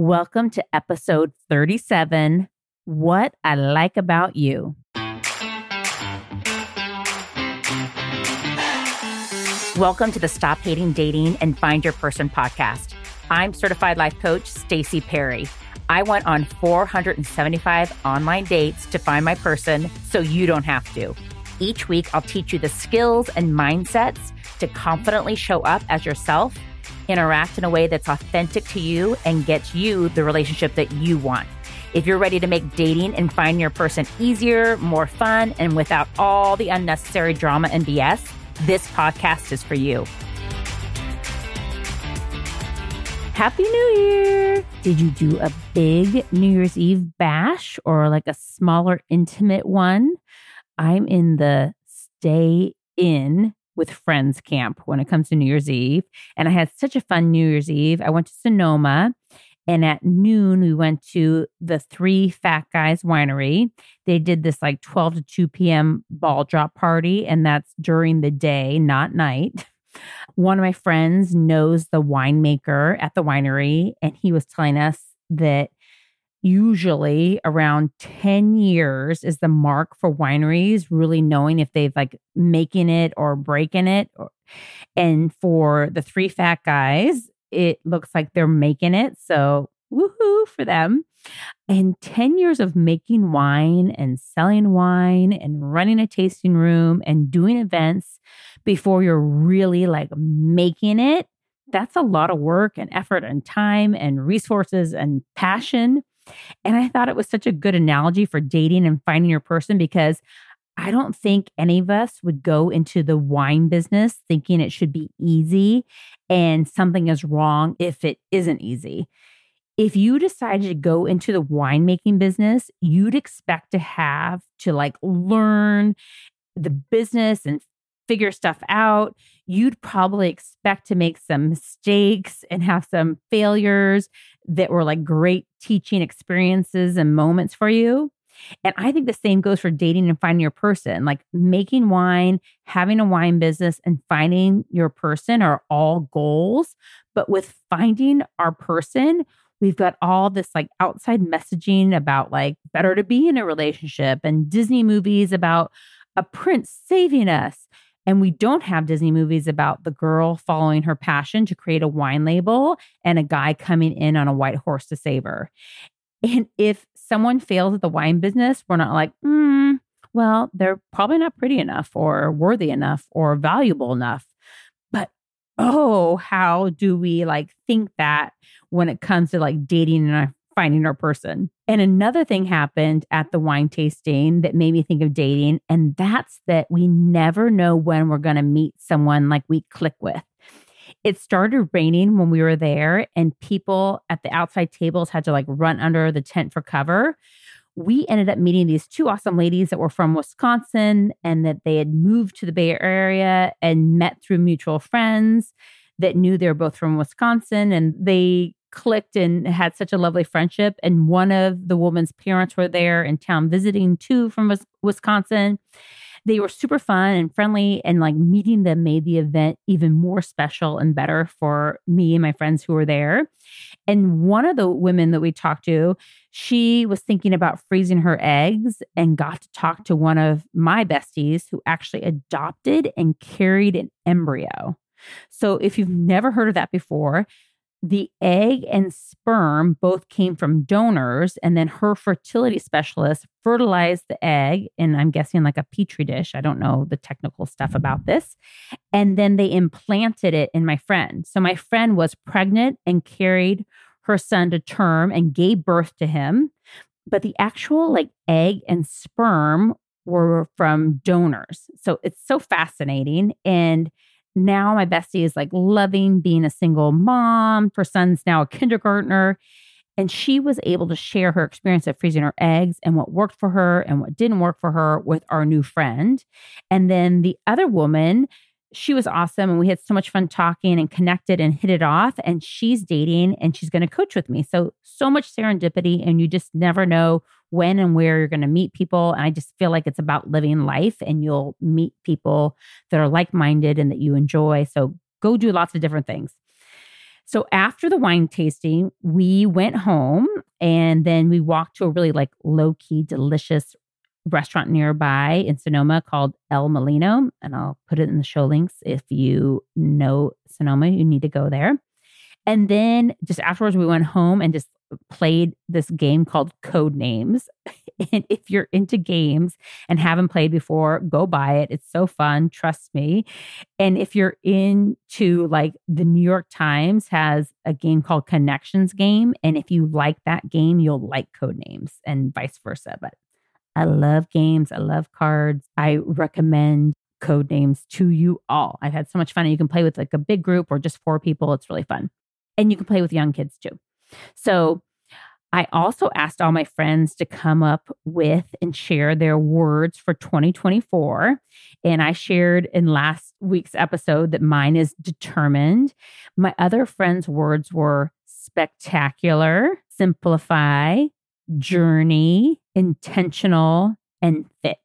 Welcome to episode 37 What I Like About You. Welcome to the Stop Hating Dating and Find Your Person podcast. I'm certified life coach Stacy Perry. I went on 475 online dates to find my person so you don't have to. Each week, I'll teach you the skills and mindsets to confidently show up as yourself, interact in a way that's authentic to you, and gets you the relationship that you want. If you're ready to make dating and finding your person easier, more fun, and without all the unnecessary drama and BS, this podcast is for you. Happy New Year! Did you do a big New Year's Eve bash or like a smaller, intimate one? I'm in the stay in with friends camp when it comes to New Year's Eve. And I had such a fun New Year's Eve. I went to Sonoma and at noon, we went to the Three Fat Guys Winery. They did this like 12 to 2 p.m. ball drop party, and that's during the day, not night. One of my friends knows the winemaker at the winery, and he was telling us that usually around 10 years is the mark for wineries really knowing if they've like making it or breaking it and for the three fat guys it looks like they're making it so woohoo for them. And 10 years of making wine and selling wine and running a tasting room and doing events before you're really like making it that's a lot of work and effort and time and resources and passion and I thought it was such a good analogy for dating and finding your person because I don't think any of us would go into the wine business thinking it should be easy and something is wrong if it isn't easy. If you decided to go into the winemaking business, you'd expect to have to like learn the business and figure stuff out. You'd probably expect to make some mistakes and have some failures that were like great teaching experiences and moments for you. And I think the same goes for dating and finding your person. Like making wine, having a wine business, and finding your person are all goals. But with finding our person, we've got all this like outside messaging about like better to be in a relationship and Disney movies about a prince saving us. And we don't have Disney movies about the girl following her passion to create a wine label and a guy coming in on a white horse to save her. And if someone fails at the wine business, we're not like, hmm, well, they're probably not pretty enough or worthy enough or valuable enough. But oh, how do we like think that when it comes to like dating and finding our person. And another thing happened at the wine tasting that made me think of dating, and that's that we never know when we're going to meet someone like we click with. It started raining when we were there, and people at the outside tables had to like run under the tent for cover. We ended up meeting these two awesome ladies that were from Wisconsin and that they had moved to the Bay Area and met through mutual friends that knew they were both from Wisconsin. And they clicked and had such a lovely friendship. And one of the woman's parents were there in town visiting too from Wisconsin. They were super fun and friendly, and like meeting them made the event even more special and better for me and my friends who were there. And one of the women that we talked to, she was thinking about freezing her eggs and got to talk to one of my besties who actually adopted and carried an embryo. So, if you've never heard of that before, the egg and sperm both came from donors, and then her fertility specialist fertilized the egg and I'm guessing like a petri dish. I don't know the technical stuff about this. And then they implanted it in my friend. So my friend was pregnant and carried her son to term and gave birth to him. But the actual like egg and sperm were from donors. So it's so fascinating. And now my bestie is like loving being a single mom. Her son's now a kindergartner. And she was able to share her experience of freezing her eggs and what worked for her and what didn't work for her with our new friend. And then the other woman, she was awesome. And we had so much fun talking and connected and hit it off. And she's dating and she's going to coach with me. So, so much serendipity. And you just never know when and where you're going to meet people. And I just feel like it's about living life and you'll meet people that are like minded and that you enjoy. So go do lots of different things. So after the wine tasting, we went home and then we walked to a really like low key, delicious restaurant nearby in Sonoma called El Molino. And I'll put it in the show links. If you know Sonoma, you need to go there. And then just afterwards, we went home and just played this game called Code Names. And if you're into games and haven't played before, go buy it. It's so fun, trust me. And if you're into like the New York Times has a game called Connections Game. And if you like that game, you'll like Code Names and vice versa. But I love games, I love cards. I recommend code names to you all. I've had so much fun. You can play with like a big group or just four people. It's really fun. And you can play with young kids too. So I also asked all my friends to come up with and share their words for 2024. And I shared in last week's episode that mine is determined. My other friends' words were spectacular, simplify, journey, intentional, and fit.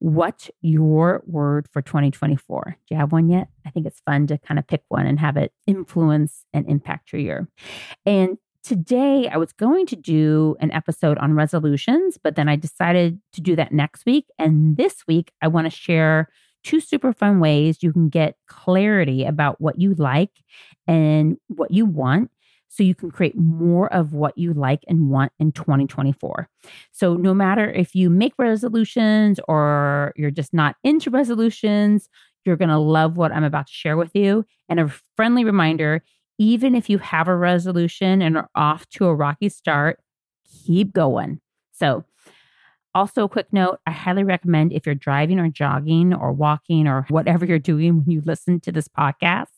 What's your word for 2024? Do you have one yet? I think it's fun to kind of pick one and have it influence and impact your year. And today I was going to do an episode on resolutions, but then I decided to do that next week. And this week, I want to share two super fun ways you can get clarity about what you like and what you want so you can create more of what you like and want in 2024. So, no matter if you make resolutions or you're just not into resolutions, you're going to love what I'm about to share with you. And a friendly reminder even if you have a resolution and are off to a rocky start, keep going. So, also, a quick note I highly recommend if you're driving or jogging or walking or whatever you're doing when you listen to this podcast,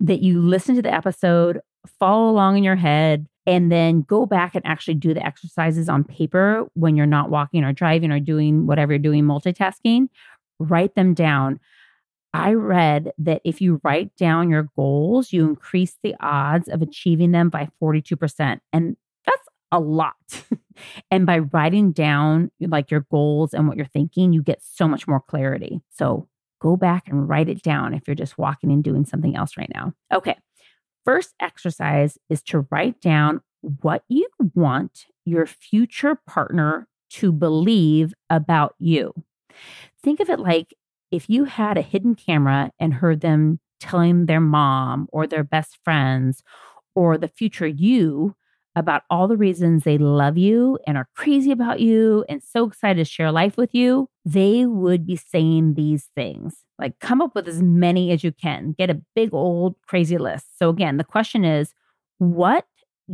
that you listen to the episode, follow along in your head, and then go back and actually do the exercises on paper when you're not walking or driving or doing whatever you're doing, multitasking. Write them down. I read that if you write down your goals, you increase the odds of achieving them by 42%. And that's a lot. and by writing down like your goals and what you're thinking, you get so much more clarity. So go back and write it down if you're just walking and doing something else right now. Okay. First exercise is to write down what you want your future partner to believe about you. Think of it like if you had a hidden camera and heard them telling their mom or their best friends or the future you about all the reasons they love you and are crazy about you and so excited to share life with you, they would be saying these things. Like, come up with as many as you can, get a big old crazy list. So, again, the question is what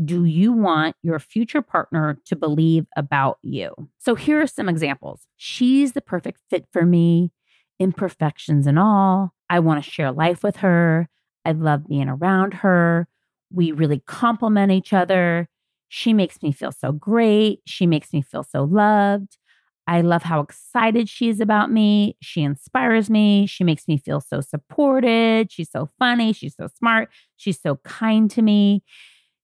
do you want your future partner to believe about you? So, here are some examples. She's the perfect fit for me imperfections and all. I want to share life with her. I love being around her. We really complement each other. She makes me feel so great. She makes me feel so loved. I love how excited she is about me. She inspires me. She makes me feel so supported. She's so funny. She's so smart. She's so kind to me.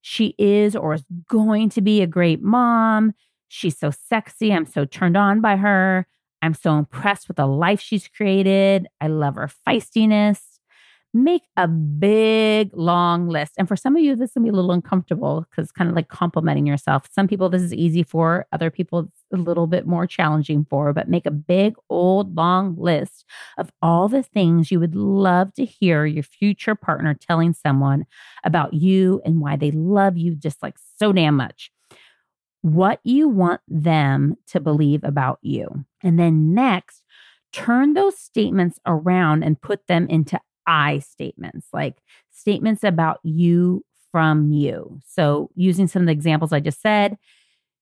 She is or is going to be a great mom. She's so sexy. I'm so turned on by her. I'm so impressed with the life she's created. I love her feistiness. Make a big, long list. And for some of you, this can be a little uncomfortable because kind of like complimenting yourself. Some people, this is easy for. Other people, it's a little bit more challenging for. But make a big, old, long list of all the things you would love to hear your future partner telling someone about you and why they love you just like so damn much what you want them to believe about you. And then next, turn those statements around and put them into I statements, like statements about you from you. So, using some of the examples I just said,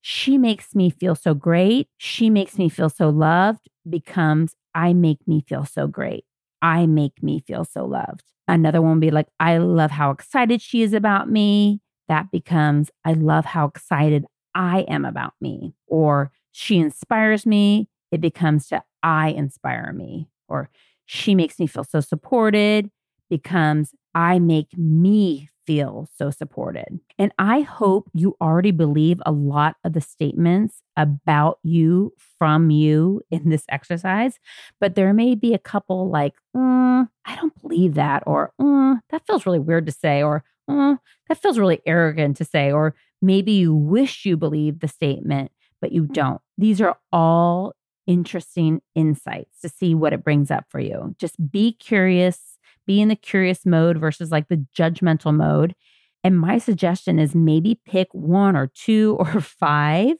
she makes me feel so great. She makes me feel so loved becomes I make me feel so great. I make me feel so loved. Another one would be like, I love how excited she is about me. That becomes, I love how excited I am about me, or she inspires me, it becomes to I inspire me, or she makes me feel so supported becomes I make me feel so supported. And I hope you already believe a lot of the statements about you from you in this exercise, but there may be a couple like, mm, I don't believe that, or mm, that feels really weird to say, or oh, that feels really arrogant to say. Or maybe you wish you believed the statement, but you mm-hmm. don't. These are all interesting insights to see what it brings up for you. Just be curious, be in the curious mode versus like the judgmental mode. And my suggestion is maybe pick one or two or five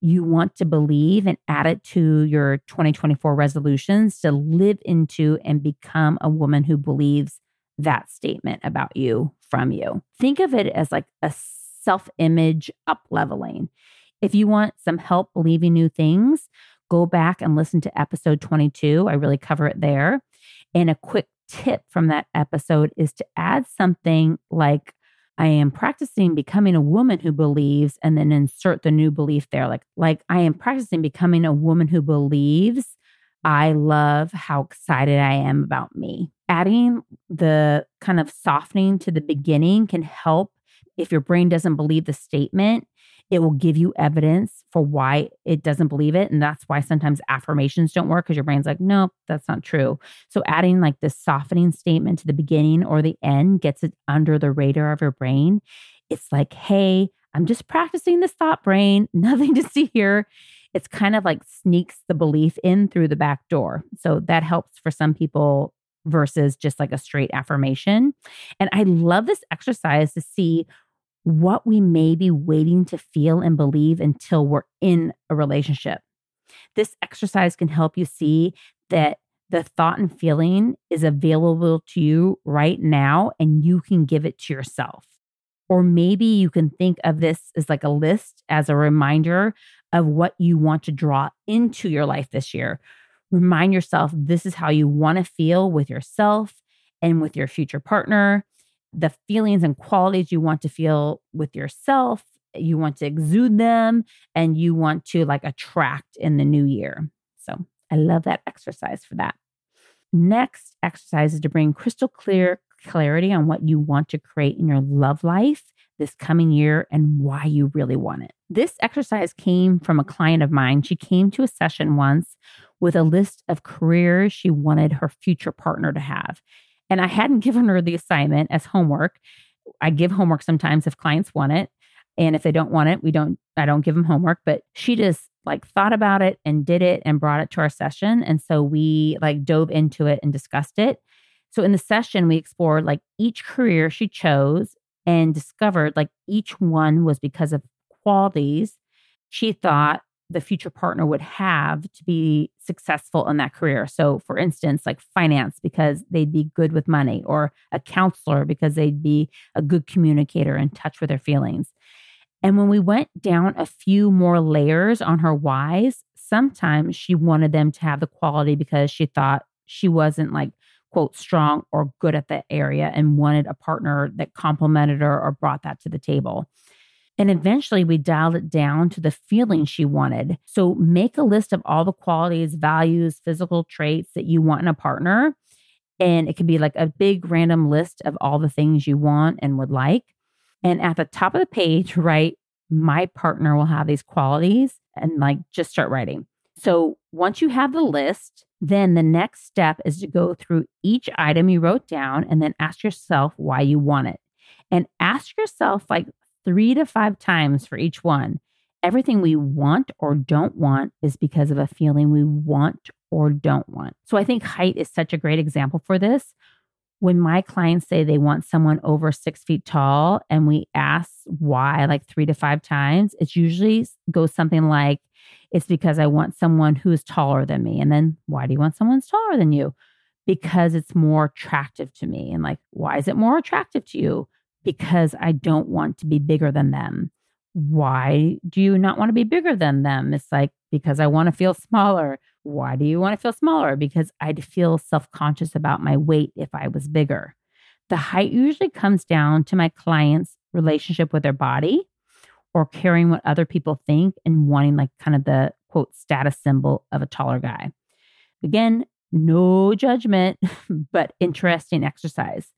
you want to believe and add it to your 2024 resolutions to live into and become a woman who believes that statement about you from you. Think of it as like a self image up leveling. If you want some help believing new things, go back and listen to episode 22. I really cover it there. And a quick tip from that episode is to add something like, I am practicing becoming a woman who believes, and then insert the new belief there. Like, like I am practicing becoming a woman who believes I love how excited I am about me. Adding the kind of softening to the beginning can help if your brain doesn't believe the statement it will give you evidence for why it doesn't believe it. And that's why sometimes affirmations don't work because your brain's like, nope, that's not true. So adding like this softening statement to the beginning or the end gets it under the radar of your brain. It's like, hey, I'm just practicing this thought brain, nothing to see here. It's kind of like sneaks the belief in through the back door. So that helps for some people versus just like a straight affirmation. And I love this exercise to see what we may be waiting to feel and believe until we're in a relationship. This exercise can help you see that the thought and feeling is available to you right now and you can give it to yourself. Or maybe you can think of this as like a list as a reminder of what you want to draw into your life this year. Remind yourself this is how you want to feel with yourself and with your future partner the feelings and qualities you want to feel with yourself. You want to exude them and you want to like attract in the new year. So I love that exercise for that. Next exercise is to bring crystal clear clarity on what you want to create in your love life this coming year and why you really want it. This exercise came from a client of mine. She came to a session once with a list of careers she wanted her future partner to have. And I hadn't given her the assignment as homework. I give homework sometimes if clients want it. And if they don't want it, we don't, I don't give them homework. But she just like thought about it and did it and brought it to our session. And so we like dove into it and discussed it. So in the session, we explored like each career she chose and discovered like each one was because of qualities she thought the future partner would have to be successful in that career. So, for instance, like finance, because they'd be good with money, or a counselor, because they'd be a good communicator in touch with their feelings. And when we went down a few more layers on her whys, sometimes she wanted them to have the quality because she thought she wasn't like, quote, strong or good at the area and wanted a partner that complemented her or brought that to the table. And eventually we dialed it down to the feeling she wanted. So make a list of all the qualities, values, physical traits that you want in a partner. And it could be like a big random list of all the things you want and would like. And at the top of the page, write, My partner will have these qualities, and like just start writing. So once you have the list, then the next step is to go through each item you wrote down and then ask yourself why you want it. And ask yourself like three to five times for each one. Everything we want or don't want is because of a feeling we want or don't want. So I think height is such a great example for this. When my clients say they want someone over six feet tall and we ask why like three to five times, it usually goes something like, it's because I want someone who's taller than me. And then why do you want someone taller than you? Because it's more attractive to me. And like, why is it more attractive to you? Because I don't want to be bigger than them. Why do you not want to be bigger than them? It's like, because I want to feel smaller. Why do you want to feel smaller? Because I'd feel self conscious about my weight if I was bigger. The height usually comes down to my client's relationship with their body or caring what other people think and wanting, like, kind of the quote status symbol of a taller guy. Again, no judgment, but interesting exercise.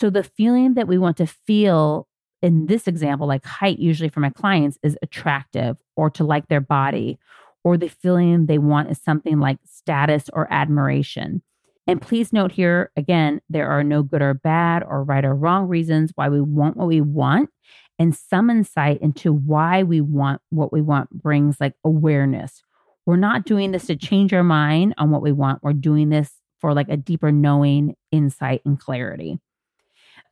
So the feeling that we want to feel in this example, like height, usually for my clients, is attractive or to like their body, or the feeling they want is something like status or admiration. And please note here again, there are no good or bad or right or wrong reasons why we want what we want. And some insight into why we want what we want brings like awareness. We're not doing this to change our mind on what we want. We're doing this for like a deeper knowing, insight, and clarity.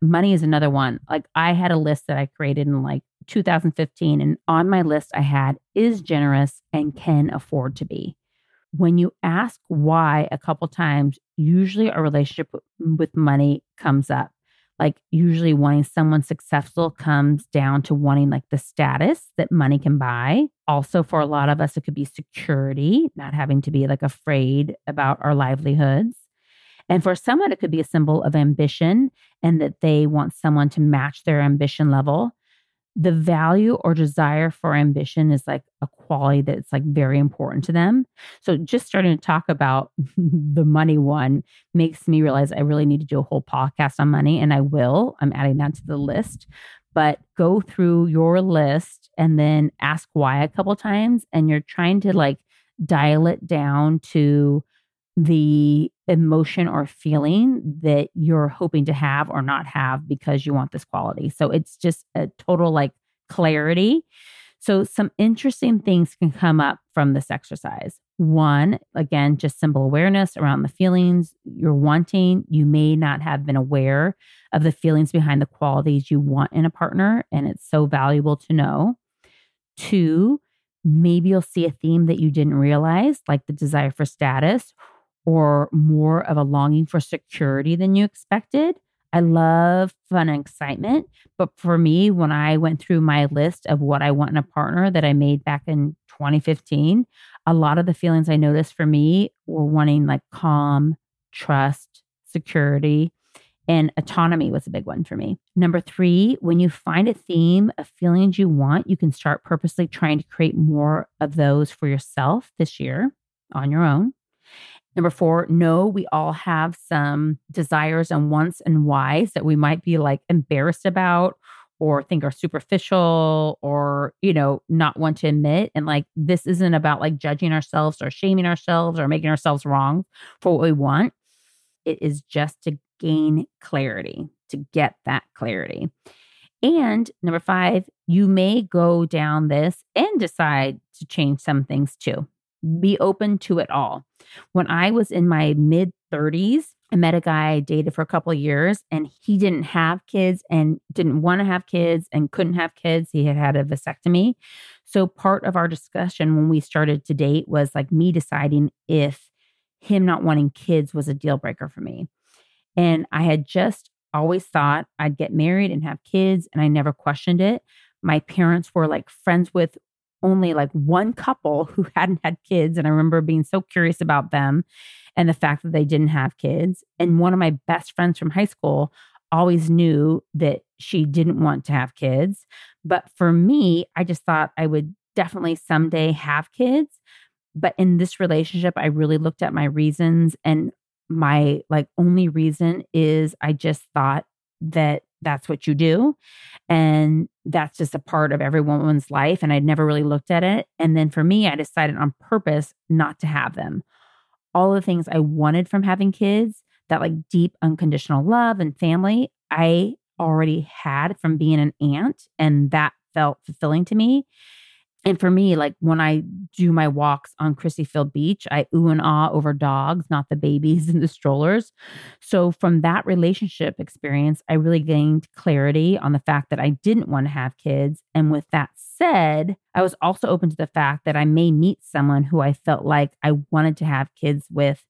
Money is another one. Like I had a list that I created in like 2015, and on my list I had is generous and can afford to be. When you ask why a couple times, usually a relationship with money comes up. Like usually wanting someone successful comes down to wanting like the status that money can buy. Also, for a lot of us, it could be security, not having to be like afraid about our livelihoods. And for someone, it could be a symbol of ambition and that they want someone to match their ambition level. The value or desire for ambition is like a quality that's like very important to them. So just starting to talk about the money one makes me realize I really need to do a whole podcast on money, and I will. I'm adding that to the list. But go through your list and then ask why a couple times, and you're trying to like dial it down to the emotion or feeling that you're hoping to have or not have because you want this quality. So it's just a total like clarity. So some interesting things can come up from this exercise. One, again, just simple awareness around the feelings you're wanting. You may not have been aware of the feelings behind the qualities you want in a partner, and it's so valuable to know. Two, maybe you'll see a theme that you didn't realize, like the desire for status or more of a longing for security than you expected. I love fun and excitement. But for me, when I went through my list of what I want in a partner that I made back in 2015, a lot of the feelings I noticed for me were wanting like calm, trust, security, and autonomy was a big one for me. Number three, when you find a theme of feelings you want, you can start purposely trying to create more of those for yourself this year on your own. Number four, no, we all have some desires and wants and whys that we might be like embarrassed about or think are superficial or, you know, not want to admit. And like, this isn't about like judging ourselves or shaming ourselves or making ourselves wrong for what we want. It is just to gain clarity, to get that clarity. And number five, you may go down this and decide to change some things too be open to it all. When I was in my mid 30s, I met a guy I dated for a couple of years and he didn't have kids and didn't want to have kids and couldn't have kids. He had had a vasectomy. So part of our discussion when we started to date was like me deciding if him not wanting kids was a deal breaker for me. And I had just always thought I'd get married and have kids and I never questioned it. My parents were like friends with only like one couple who hadn't had kids. And I remember being so curious about them and the fact that they didn't have kids. And one of my best friends from high school always knew that she didn't want to have kids. But for me, I just thought I would definitely someday have kids. But in this relationship, I really looked at my reasons and my like only reason is I just thought that that's what you do. And that's just a part of every woman's life. And I'd never really looked at it. And then for me, I decided on purpose not to have them. All the things I wanted from having kids, that like deep unconditional love and family, I already had from being an aunt. And that felt fulfilling to me. And for me, like when I do my walks on Crissy Field Beach, I ooh and ah over dogs, not the babies in the strollers. So from that relationship experience, I really gained clarity on the fact that I didn't want to have kids. And with that said, I was also open to the fact that I may meet someone who I felt like I wanted to have kids with.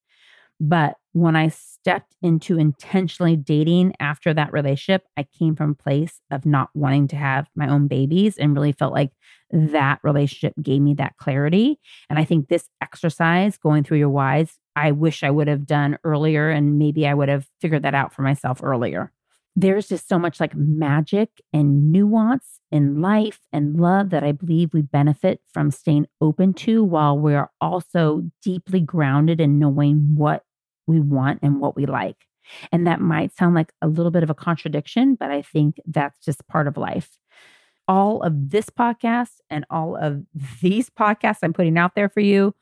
But when I stepped into intentionally dating after that relationship, I came from a place of not wanting to have my own babies and really felt like that relationship gave me that clarity. And I think this exercise, going through your whys, I wish I would have done earlier and maybe I would have figured that out for myself earlier. There's just so much like magic and nuance in life and love that I believe we benefit from staying open to while we're also deeply grounded in knowing what we want and what we like. And that might sound like a little bit of a contradiction, but I think that's just part of life. All of this podcast and all of these podcasts I'm putting out there for you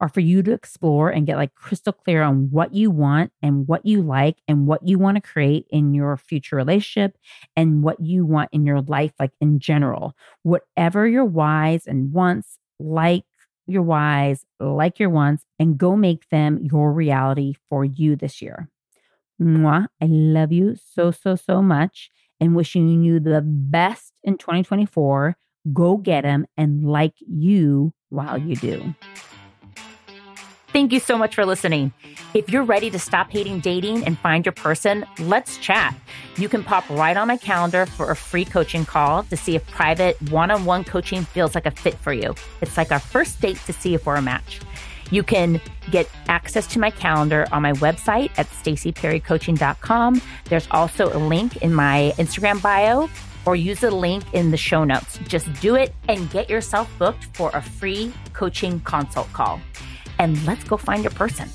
are for you to explore and get like crystal clear on what you want and what you like and what you want to create in your future relationship and what you want in your life, like in general. Whatever your whys and wants, like your whys, like your wants, and go make them your reality for you this year. Mwah. I love you so, so, so much and wishing you the best in 2024. Go get them and like you while you do. Thank you so much for listening. If you're ready to stop hating dating and find your person, let's chat. You can pop right on my calendar for a free coaching call to see if private one on one coaching feels like a fit for you. It's like our first date to see if we're a match. You can get access to my calendar on my website at stacyperrycoaching.com. There's also a link in my Instagram bio or use the link in the show notes. Just do it and get yourself booked for a free coaching consult call and let's go find your person.